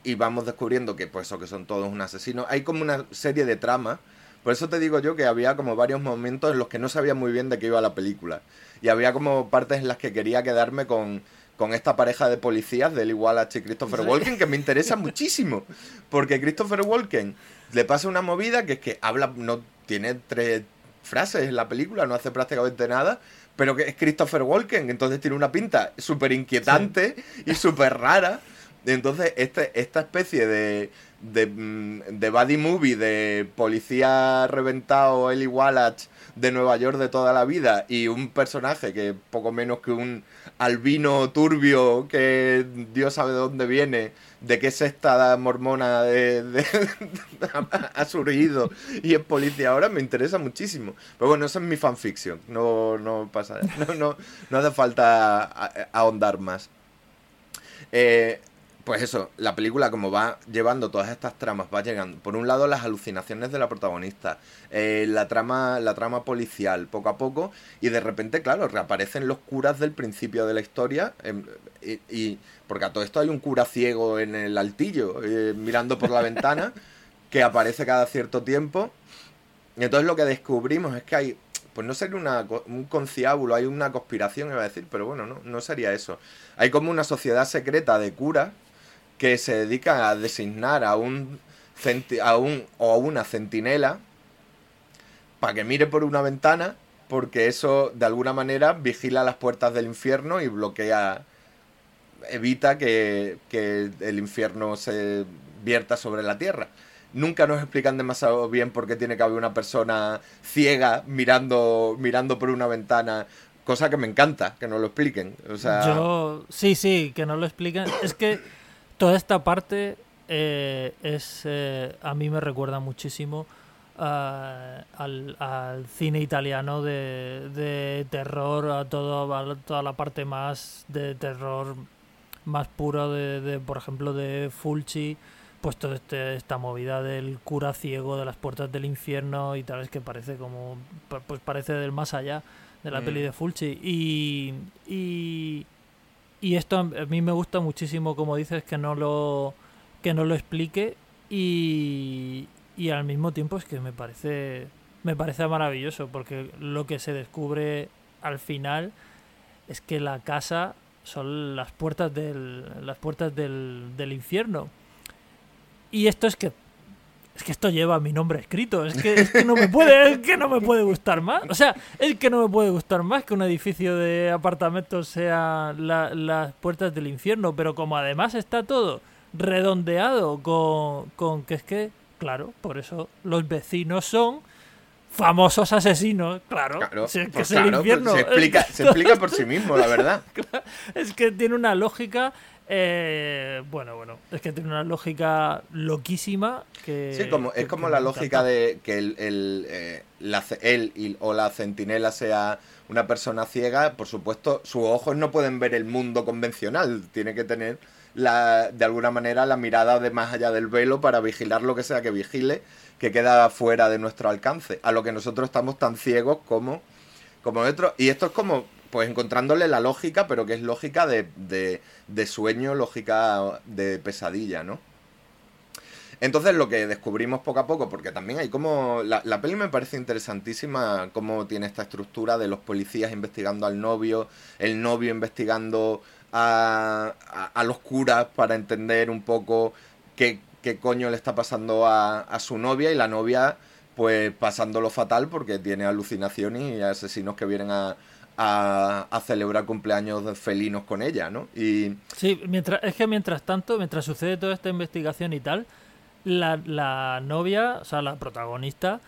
y vamos descubriendo que, pues, eso, que son todos un asesino. Hay como una serie de tramas. Por eso te digo yo que había como varios momentos en los que no sabía muy bien de qué iba la película. Y había como partes en las que quería quedarme con, con esta pareja de policías del Igualach y Christopher. Walken que me interesa muchísimo. Porque Christopher Walken le pasa una movida que es que habla, no tiene tres frases en la película, no hace prácticamente nada, pero que es Christopher Walken, entonces tiene una pinta súper inquietante y súper rara. Entonces, este, esta especie de, de, mm, de buddy movie de policía reventado, el Wallach de Nueva York de toda la vida y un personaje que poco menos que un albino turbio que Dios sabe de dónde viene, de qué sexta mormona de, de- ha surgido y es policía ahora, me interesa muchísimo. Pero bueno, eso es mi fanfiction, no, no pasa, no, no, no hace falta ahondar más. Eh, pues eso, la película como va llevando todas estas tramas, va llegando, por un lado las alucinaciones de la protagonista, eh, la trama, la trama policial, poco a poco, y de repente, claro, reaparecen los curas del principio de la historia, em, y, y- porque a todo esto hay un cura ciego en el altillo, eh, mirando por la ventana, que aparece cada cierto tiempo, y entonces lo que descubrimos es que hay, pues no sería una, un conciábulo, hay una conspiración, iba a decir, pero bueno, no, no sería eso. Hay como una sociedad secreta de curas que se dedican a designar a un, a un o a una centinela para que mire por una ventana, porque eso de alguna manera vigila las puertas del infierno y bloquea, evita que, que el infierno se vierta sobre la tierra. Nunca nos explican demasiado bien por qué tiene que haber una persona ciega mirando, mirando por una ventana, cosa que me encanta, que nos lo expliquen. O sea, Yo, sí, sí, que no lo explican. Es que toda esta parte eh, es, eh, a mí me recuerda muchísimo ah, al, al cine italiano de, de terror, a, todo, a toda la parte más de terror más puro de, de, por ejemplo, de Fulci. Pues toda este, esta movida del cura ciego de las puertas del infierno y tal, es que parece como, pues parece del más allá de la Mm. peli de Fulci. Y, y, y esto a mí me gusta muchísimo, como dices, que no lo, que no lo explique y, y al mismo tiempo es que me parece, me parece maravilloso porque lo que se descubre al final es que la casa son las puertas del, las puertas del, del infierno. Y esto es que es que esto lleva mi nombre escrito, es que, es que no me puede, es que no me puede gustar más. O sea, es que no me puede gustar más que un edificio de apartamentos sea la- las puertas del infierno, pero como además está todo redondeado con, con que es que, claro, por eso los vecinos son famosos asesinos, claro. Claro, si es que pues es el claro, pues infierno. se, explica, se explica por sí mismo, la verdad. Es que tiene una lógica. Eh, bueno, bueno, es que tiene una lógica loquísima que. Sí, como, que- es como que la lógica encanta. de que el, el, eh, la él y- o la centinela sea una persona ciega, por supuesto, sus ojos no pueden ver el mundo convencional. Tiene que tener, la, de alguna manera, la mirada de más allá del velo para vigilar lo que sea que vigile, que queda fuera de nuestro alcance. A lo que nosotros estamos tan ciegos como, como otros. Y esto es como pues encontrándole la lógica, pero que es lógica de, de, de sueño, lógica de pesadilla, ¿no? Entonces lo que descubrimos poco a poco, porque también hay como... La, la, peli me parece interesantísima cómo tiene esta estructura de los policías investigando al novio, el novio investigando a, a, los curas para entender un poco qué, qué coño le está pasando a, a, su novia y la novia pues pasándolo fatal porque tiene alucinaciones y asesinos que vienen a, a, a, celebrar cumpleaños felinos con ella, ¿no? Y... Sí, mientras, es que mientras tanto, mientras sucede toda esta investigación y tal, la, la novia, o sea, la protagonista,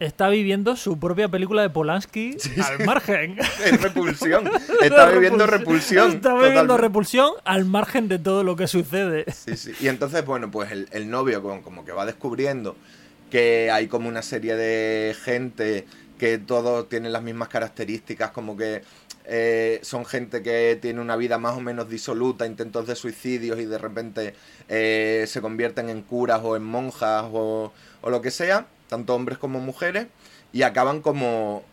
está viviendo su propia película de Polanski sí, al margen. Es repulsión. Está viviendo repulsión. Está viviendo totalmente. repulsión al margen de todo lo que sucede. Sí, sí. Y entonces, bueno, pues el, el novio como, como, que va descubriendo que hay como una serie de gente que todos tienen las mismas características, como que eh, son gente que tiene una vida más o menos disoluta, intentos de suicidios y de repente eh, se convierten en curas o en monjas o, o, lo que sea, tanto hombres como mujeres, y acaban como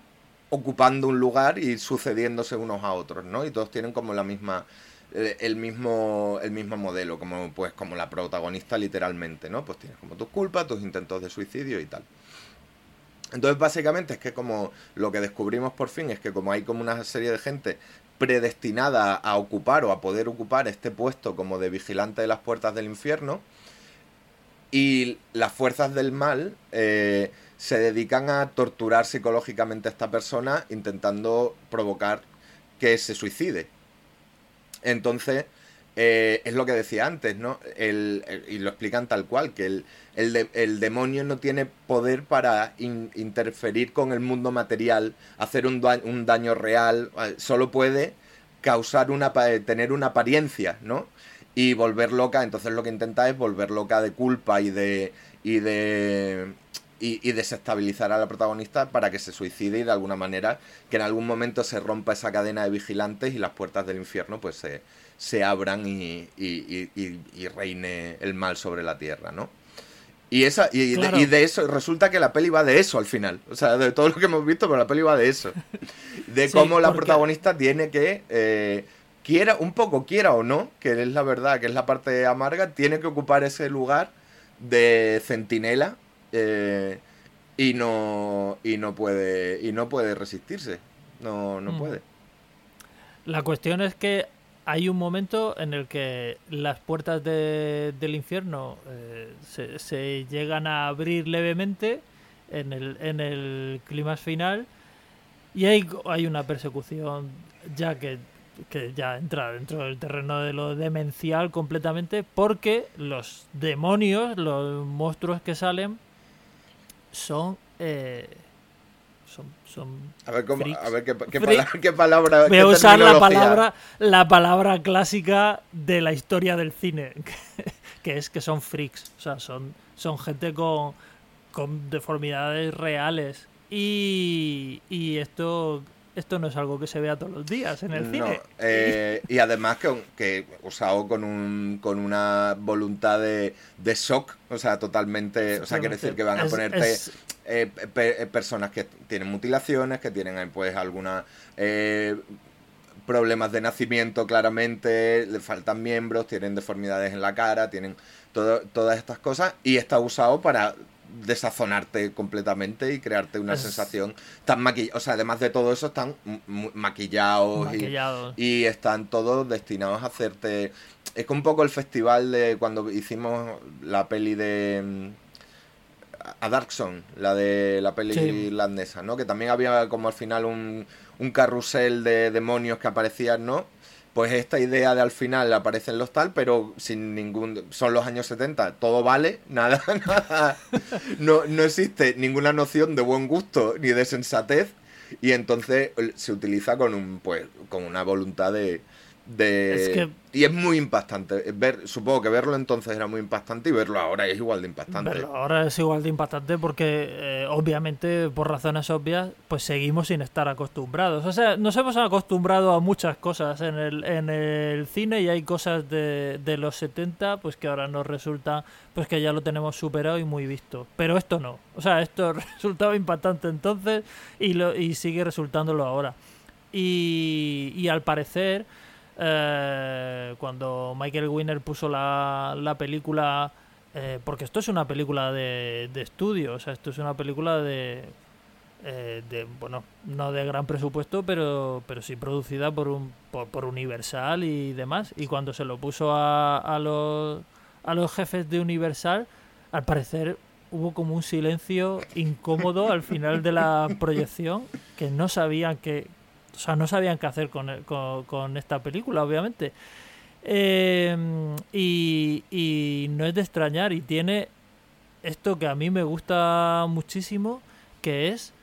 ocupando un lugar y sucediéndose unos a otros, ¿no? Y todos tienen como la misma eh, el mismo el mismo modelo, como pues como la protagonista literalmente, ¿no? Pues tienes como tus culpas, tus intentos de suicidio y tal. Entonces, básicamente es que como lo que descubrimos por fin es que como hay como una serie de gente predestinada a ocupar o a poder ocupar este puesto como de vigilante de las puertas del infierno, y las fuerzas del mal eh, se dedican a torturar psicológicamente a esta persona intentando provocar que se suicide. Entonces, eh, es lo que decía antes, ¿no? El, y lo explican tal cual, que el, el, de, el demonio no tiene poder para in, interferir con el mundo material, hacer un, da un daño real, eh, solo puede causar una, tener una apariencia, ¿no? Y volver loca, entonces lo que intenta es volver loca de culpa y de... Y de y, y, desestabilizar a la protagonista para que se suicide y de alguna manera que en algún momento se rompa esa cadena de vigilantes y las puertas del infierno pues se, se abran y, y, y, reine el mal sobre la tierra, ¿no? Y, esa, y, claro. de, y, de, eso, resulta que la peli va de eso al final. O sea, de todo lo que hemos visto, pero la peli va de eso. De sí, cómo la porque... protagonista tiene que, eh, quiera, un poco quiera o no, que es la verdad, que es la parte amarga, tiene que ocupar ese lugar de centinela eh, y no y no puede y no puede resistirse no no mm. puede la cuestión es que hay un momento en el que las puertas de, del infierno eh, se, se, llegan a abrir levemente en el, en el clima final y hay, una persecución ya que, que ya entra dentro del terreno de lo demencial completamente porque los demonios, los monstruos que salen son eh, son, son a ver, cómo, a ver qué, qué, palabra, qué palabra voy a usar la palabra la palabra clásica de la historia del cine que es que son freaks. O sea son son gente con con deformidades reales. Y, y esto esto no es algo que se vea todos los días en el no, cine. Eh, y además que, que usado con, un, con una voluntad de, de shock, o sea, totalmente, o sea, quiere decir que van a ponerte es... Eh, pe personas que tienen mutilaciones, que tienen eh, pues alguna... Eh, problemas de nacimiento claramente, le faltan miembros, tienen deformidades en la cara, tienen todo, todas estas cosas y está usado para desazonarte completamente y crearte una es... sensación tan maquillada. O sea, además de todo eso, están maquillados, maquillados. Y, y, están todos destinados a hacerte. Es que un poco el festival de cuando hicimos la peli de. A Darkson, la de la peli sí. irlandesa, ¿no? Que también había como al final un, un carrusel de demonios que aparecían, ¿no? pues esta idea de al final aparecen los tal, pero sin ningún... Son los años 70, todo vale, nada, nada. No, no existe ninguna noción de buen gusto ni de sensatez y entonces se utiliza con un pues con una voluntad de, de es que y es muy impactante. Ver supongo que verlo entonces era muy impactante y verlo ahora es igual de impactante. Verlo ahora es igual de impactante porque eh, obviamente por razones obvias pues seguimos sin estar acostumbrados. O sea nos hemos acostumbrado a muchas cosas en el, en el cine y hay cosas de, de los 70 pues que ahora nos resulta pues que ya lo tenemos superado y muy visto. Pero esto no. O sea esto resultaba impactante entonces y, lo, y sigue resultándolo ahora. Y, y al parecer eh, cuando Michael Winner puso la, la película, eh, porque esto es una película de, de estudio, o sea, esto es una película de, eh, de, bueno, no de gran presupuesto, pero, pero sí producida por, un, por, por Universal y demás. Y cuando se lo puso a, a, los, a los jefes de Universal, al parecer hubo como un silencio incómodo al final de la proyección, que no sabían que, o sea, no sabían qué hacer con, con, con esta película, obviamente. Eh, y, y no es de extrañar, y tiene esto que a mí me gusta muchísimo, que es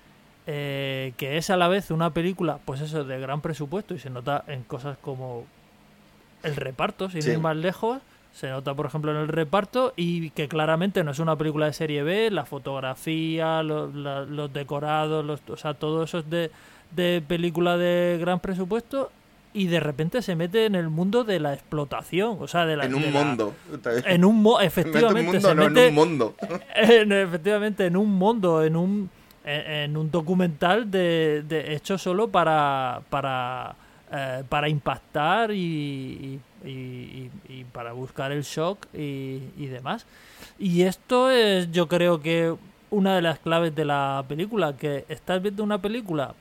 eh, que es a la vez una película, pues eso, de gran presupuesto y se nota en cosas como el reparto, sin Sí. ir más lejos. Se nota, por ejemplo, en el reparto y que claramente no es una película de serie B, la fotografía, lo- la- los decorados, los, o sea, todo eso es de, de película de gran presupuesto y de repente se mete en el mundo de la explotación, o sea, de la... En un mundo. En un mo- efectivamente, mundo, se mete en un mundo. en- efectivamente en un mundo, en un en, un documental de, de hecho solo para para eh, para impactar y, y, y- y para buscar el shock y, y demás. Y esto es yo creo que una de las claves de la película, que estás viendo una película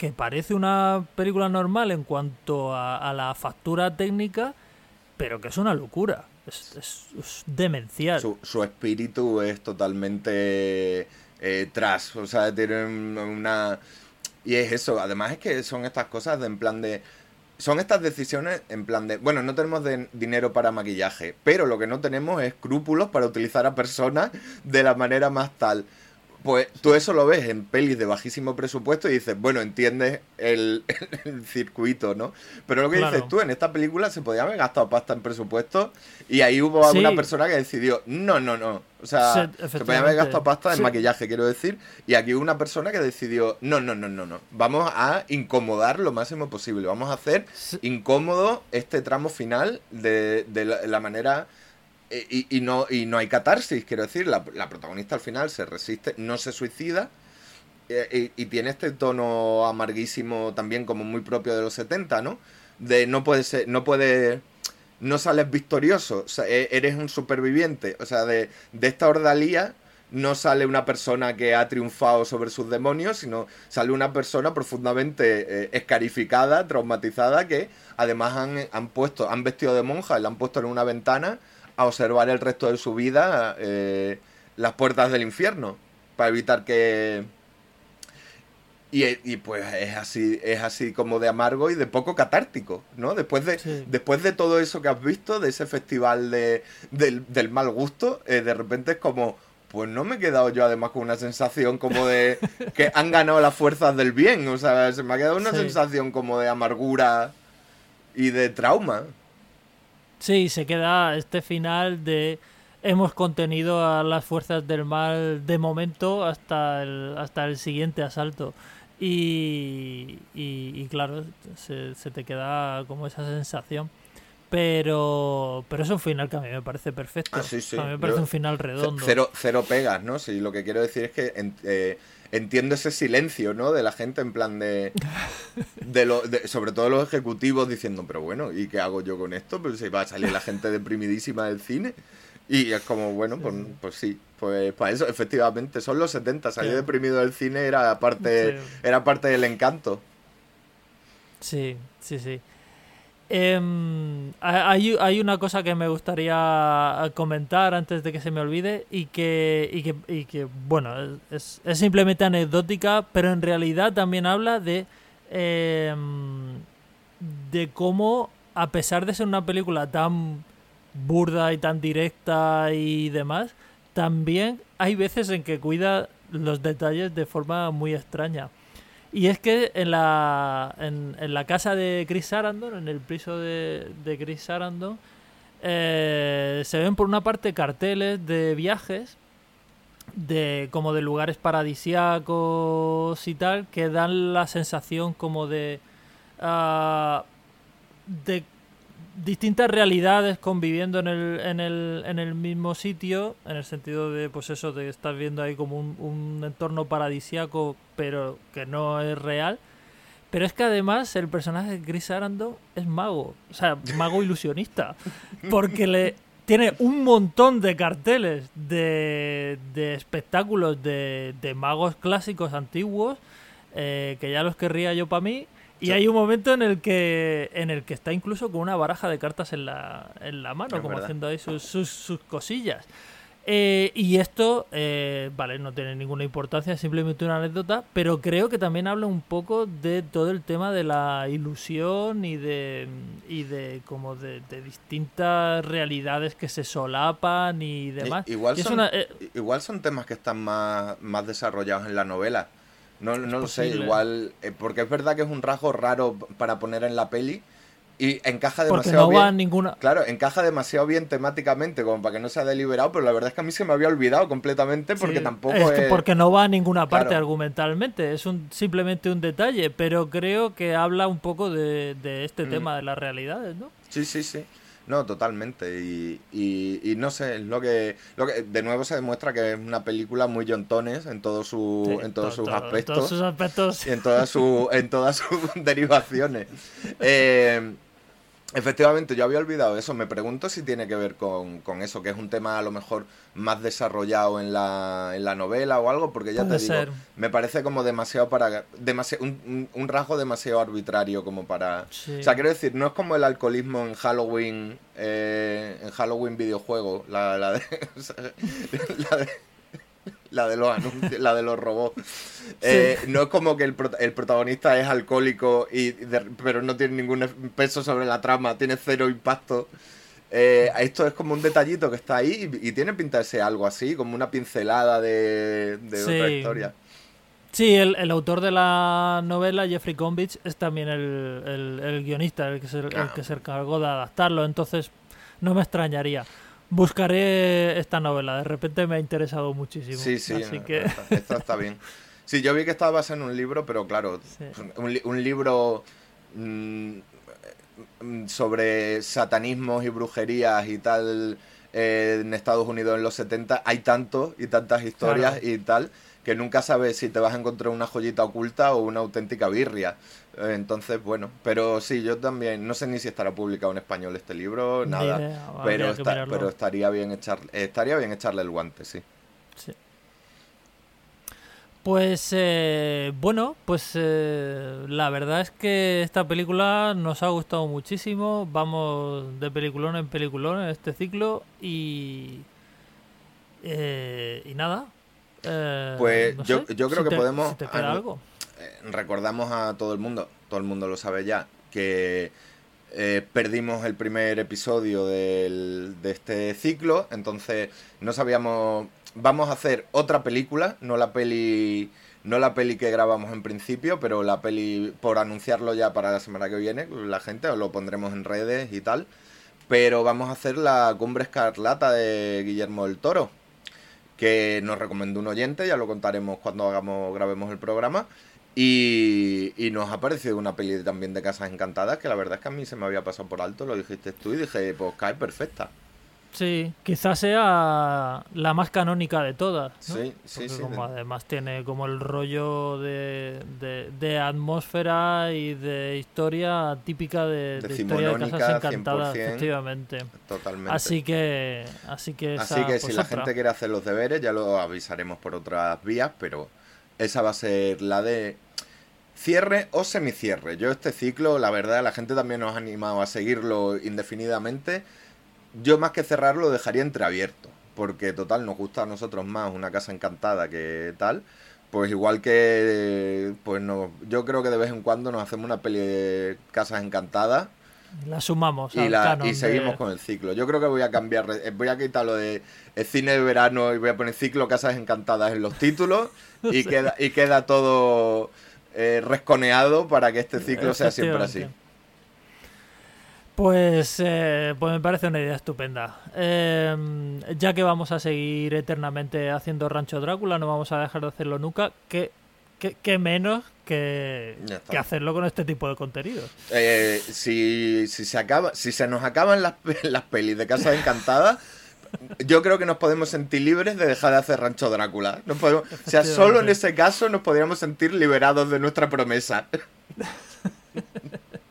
que parece una película normal en cuanto a, la factura técnica, pero que es una locura. Es, demencial. Su, espíritu es totalmente eh, trash, o sea, tiene un- una... Y es eso, además es que son estas cosas de en plan de... Son estas decisiones en plan de... Bueno, no tenemos dinero para maquillaje, pero lo que no tenemos es escrúpulos para utilizar a personas de la manera más tal. Pues tú eso lo ves en pelis de bajísimo presupuesto y dices, bueno, entiendes el, el circuito, ¿no? Pero lo que Claro. dices tú, en esta película se podía haber gastado pasta en presupuesto y ahí hubo alguna Sí. persona que decidió, no, no, no. O sea, Sí, se podía haber gastado pasta en Sí. maquillaje, quiero decir. Y aquí hubo una persona que decidió, no, no, no, no, no. Vamos a incomodar lo máximo posible. Vamos a hacer incómodo este tramo final de, de la, la manera... Y, y no, y no hay catarsis, quiero decir, la, protagonista al final se resiste, no se suicida, eh, y, tiene este tono amarguísimo también como muy propio de los 70, ¿no? De no puede ser, no puede, no sales victorioso, e- eres un superviviente, o sea, de, de esta ordalía no sale una persona que ha triunfado sobre sus demonios, sino sale una persona profundamente eh, escarificada, traumatizada, que además han, han puesto, han vestido de monja la han puesto en una ventana a observar el resto de su vida eh, las puertas del infierno, para evitar que, y, y, pues es así, es así como de amargo y de poco catártico, ¿no? Después de, Sí. después de todo eso que has visto, de ese festival de, del, del mal gusto, eh, de repente es como, pues no me he quedado yo además con una sensación como de que han ganado las fuerzas del bien, o sea, se me ha quedado una Sí. sensación como de amargura y de trauma. Sí, se queda este final de hemos contenido a las fuerzas del mal de momento hasta el, hasta el siguiente asalto. Y, y, y claro, se, se te queda como esa sensación. Pero, pero es un final que a mí me parece perfecto. Ah, sí, sí. A mí me parece Yo- un final redondo. Cero, cero pegas, ¿no? Sí, lo que quiero decir es que en- eh, entiendo ese silencio, ¿no? De la gente en plan de, de, lo, de- sobre todo los ejecutivos diciendo, pero bueno, ¿y qué hago yo con esto? Pues si va a salir la gente deprimidísima del cine. Y es como, bueno, pues, pues sí, pues para eso, efectivamente, son los 70, salir Sí. deprimido del cine era parte, Sí. era parte del encanto. Sí, sí, sí. Ha- hay, una cosa que me gustaría comentar antes de que se me olvide y que, y que, y que bueno, es, es simplemente anecdótica, pero en realidad también habla de, em, de cómo, a pesar de ser una película tan burda y tan directa y demás, también hay veces en que cuida los detalles de forma muy extraña. Y es que en la, en, la casa de Chris Sarandon, en el piso de, de Chris Sarandon, eh, se ven por una parte carteles de viajes, de como de lugares paradisíacos y tal, que dan la sensación como de, ah, de distintas realidades conviviendo en el, en el, en el mismo sitio, en el sentido de, pues eso, de estar viendo ahí como un, un entorno paradisiaco, pero que no es real. Pero es que además el personaje de Chris Arandon es mago, o sea, mago ilusionista, porque le tiene un montón de carteles de, de espectáculos de, de magos clásicos antiguos eh, que ya los querría yo para mí. Y Sí. hay un momento en el que en el que está incluso con una baraja de cartas en la, en la mano, Es como verdad. haciendo ahí sus, sus, sus cosillas. Eh, y esto, eh, vale, no tiene ninguna importancia, es simplemente una anécdota, pero creo que también habla un poco de todo el tema de la ilusión y de, y de como de, de distintas realidades que se solapan y demás. Igual Y son, una- eh, igual son temas que están más, más desarrollados en la novela. No, no lo sé, igual. eh, porque es verdad que es un rasgo raro para poner en la peli y encaja porque demasiado no bien. ninguna... Claro, encaja demasiado bien temáticamente, como para que no sea deliberado, pero la verdad es que a mí se me había olvidado completamente porque Sí, tampoco es que es- porque no va a ninguna parte Claro. argumentalmente, es un simplemente un detalle, pero creo que habla un poco de, de este Mm. tema de las realidades, ¿no? Sí, sí, sí. No, totalmente. Y, y, y no sé, es lo que, lo que de nuevo se demuestra que es una película muy Jontones en todos su, Sí, en todos to- sus to- aspectos. todos sus aspectos. y en todas sus en todas sus derivaciones. Eh, efectivamente, yo había olvidado eso. Me pregunto si tiene que ver con, con eso, que es un tema a lo mejor más desarrollado en la, en la novela o algo, porque ya Puede te digo, ser. me parece como demasiado para demasiado, un, un- un rasgo demasiado arbitrario como para... Sí. O sea, quiero decir, no es como el alcoholismo en Halloween, eh, en Halloween videojuego, la, la de... o sea, la de la de los anuncios, la de los robots. Eh, no es como que el, el protagonista es alcohólico y de- pero no tiene ningún peso sobre la trama, tiene cero impacto. Eh, esto es como un detallito que está ahí y, y tiene pinta de ser algo así, como una pincelada de, de otra historia. Sí, el, el autor de la novela, Jeffrey Combich, es también el, el- el guionista, el que, se, el Ah. que se encargó de adaptarlo, entonces no me extrañaría. Buscaré esta novela, de repente me ha interesado muchísimo. Sí, sí, Así que... esto está bien. Sí, yo vi que estaba basado en un libro, pero claro, Sí. un, li- un libro mm, mm, sobre satanismos y brujerías y tal eh, en Estados Unidos en los 70, hay tantos y tantas historias Claro. y tal que nunca sabes si te vas a encontrar una joyita oculta o una auténtica birria. Entonces, bueno, pero sí, yo también, no sé ni si estará publicado en español este libro, nada, idea, pero, está- pero estaría bien echar, estaría bien echarle el guante, sí. Sí. Pues eh, bueno, pues eh, la verdad es que esta película nos ha gustado muchísimo. Vamos de peliculón en peliculón en este ciclo y eh, y nada. eh, Pues no yo- sé, yo creo si que te- podemos si te queda anu- algo. Eh, recordamos a todo el mundo, todo el mundo lo sabe ya, que eh, perdimos el primer episodio del- de este ciclo, entonces no sabíamos, vamos a hacer otra película, no la peli, no la peli que grabamos en principio, pero la peli por anunciarlo ya para la semana que viene, la gente os lo pondremos en redes y tal, pero vamos a hacer la Cumbre Escarlata de Guillermo del Toro que nos recomendó un oyente, ya lo contaremos cuando hagamos, grabemos el programa. Y, y nos ha parecido una peli también de Casas Encantadas, que la verdad es que a mí se me había pasado por alto, lo dijiste tú, y dije, pues cae perfecta. Sí, quizás sea la más canónica de todas. ¿no? Sí, sí, sí. como además tiene como el rollo de, de, de atmósfera y de historia típica de, De de historia de casas encantadas, 100%. efectivamente. Totalmente. Así que, así que, Así que pues si la gente quiere hacer los deberes, ya lo avisaremos por otras vías, pero esa va a ser la de cierre o semicierre. Yo este ciclo, la verdad, la gente también nos ha animado a seguirlo indefinidamente. Yo más que cerrarlo lo dejaría entreabierto, porque total nos gusta a nosotros más una casa encantada que tal. Pues igual que, pues no, yo creo que de vez en cuando nos hacemos una peli de casas encantadas La sumamos y, la, seguimos de- con el ciclo. Yo creo que voy a cambiar, eh, voy a quitar lo de el cine de verano y voy a poner ciclo Casas Encantadas en los títulos y, queda, y queda todo eh, resconeado para que este ciclo sea siempre así. Pues, eh, pues me parece una idea estupenda. Eh, ya que vamos a seguir eternamente haciendo Rancho Drácula, no vamos a dejar de hacerlo nunca. que que menos que, hacerlo con este tipo de contenidos? Eh, si, si, se acaba, si se nos acaban las, las pelis de Casas Encantadas, yo creo que nos podemos sentir libres de dejar de hacer Rancho Drácula. Nos podemos- o sea, solo en ese caso nos podríamos sentir liberados de nuestra promesa.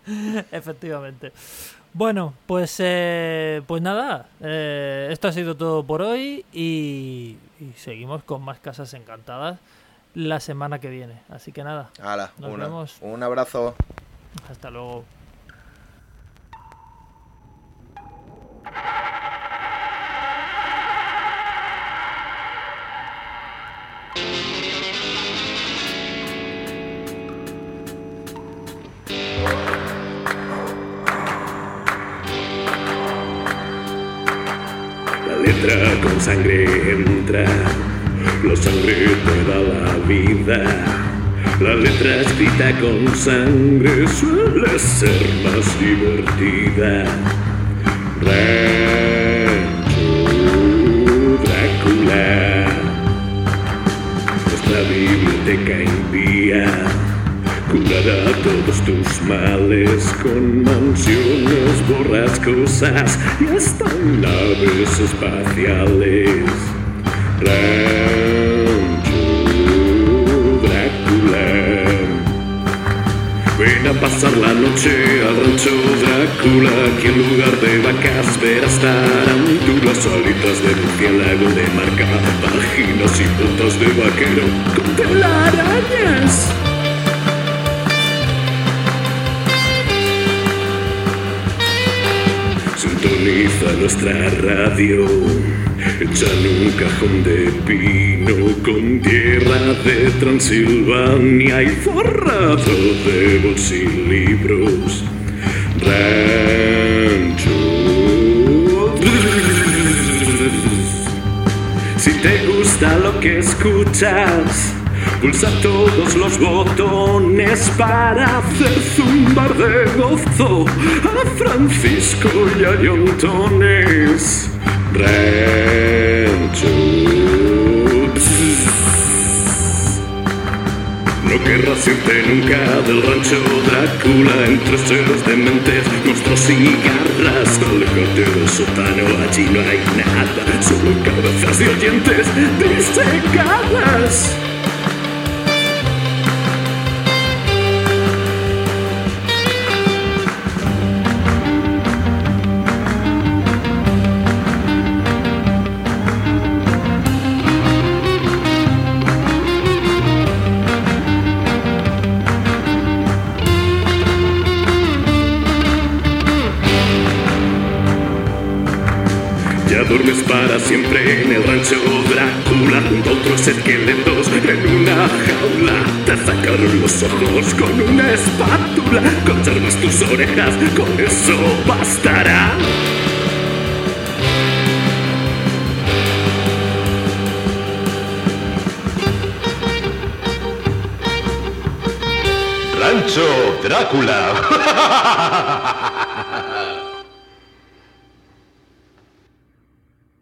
Efectivamente. Bueno, pues, eh, pues nada, eh, esto ha sido todo por hoy y, y seguimos con más casas encantadas la semana que viene. Así que nada, Nos una- vemos. un abrazo. hasta luego. Con sangre suele ser más divertida. Rancho Drácula, nuestra biblioteca impía curará todos tus males con mansiones borrascosas y hasta naves espaciales. Rancho Ven a pasar la noche al rancho Drácula, que en lugar de vacas verás tarántulas, alitas de murciélago de marca, vaginas y botas de vaquero con telarañas. Sintoniza nuestra radio, hecha en un cajón de pino con tierra de Transilvania y forrado de bolsilibros. Rancho. Si te gusta lo que escuchas, pulsa todos los botones para hacer zumbar de gozo a Francisco y a. Rancho. No querrás irte nunca del rancho Drácula entre seres dementes, monstruos y garras. Aléjate del sótano, allí no hay nada, solo cabezas y oyentes disecadas. Siempre en el rancho Drácula junto a otros esqueletos en una jaula. Te sacaron los ojos con una espátula. Conservas tus orejas, con eso bastará. Rancho Drácula.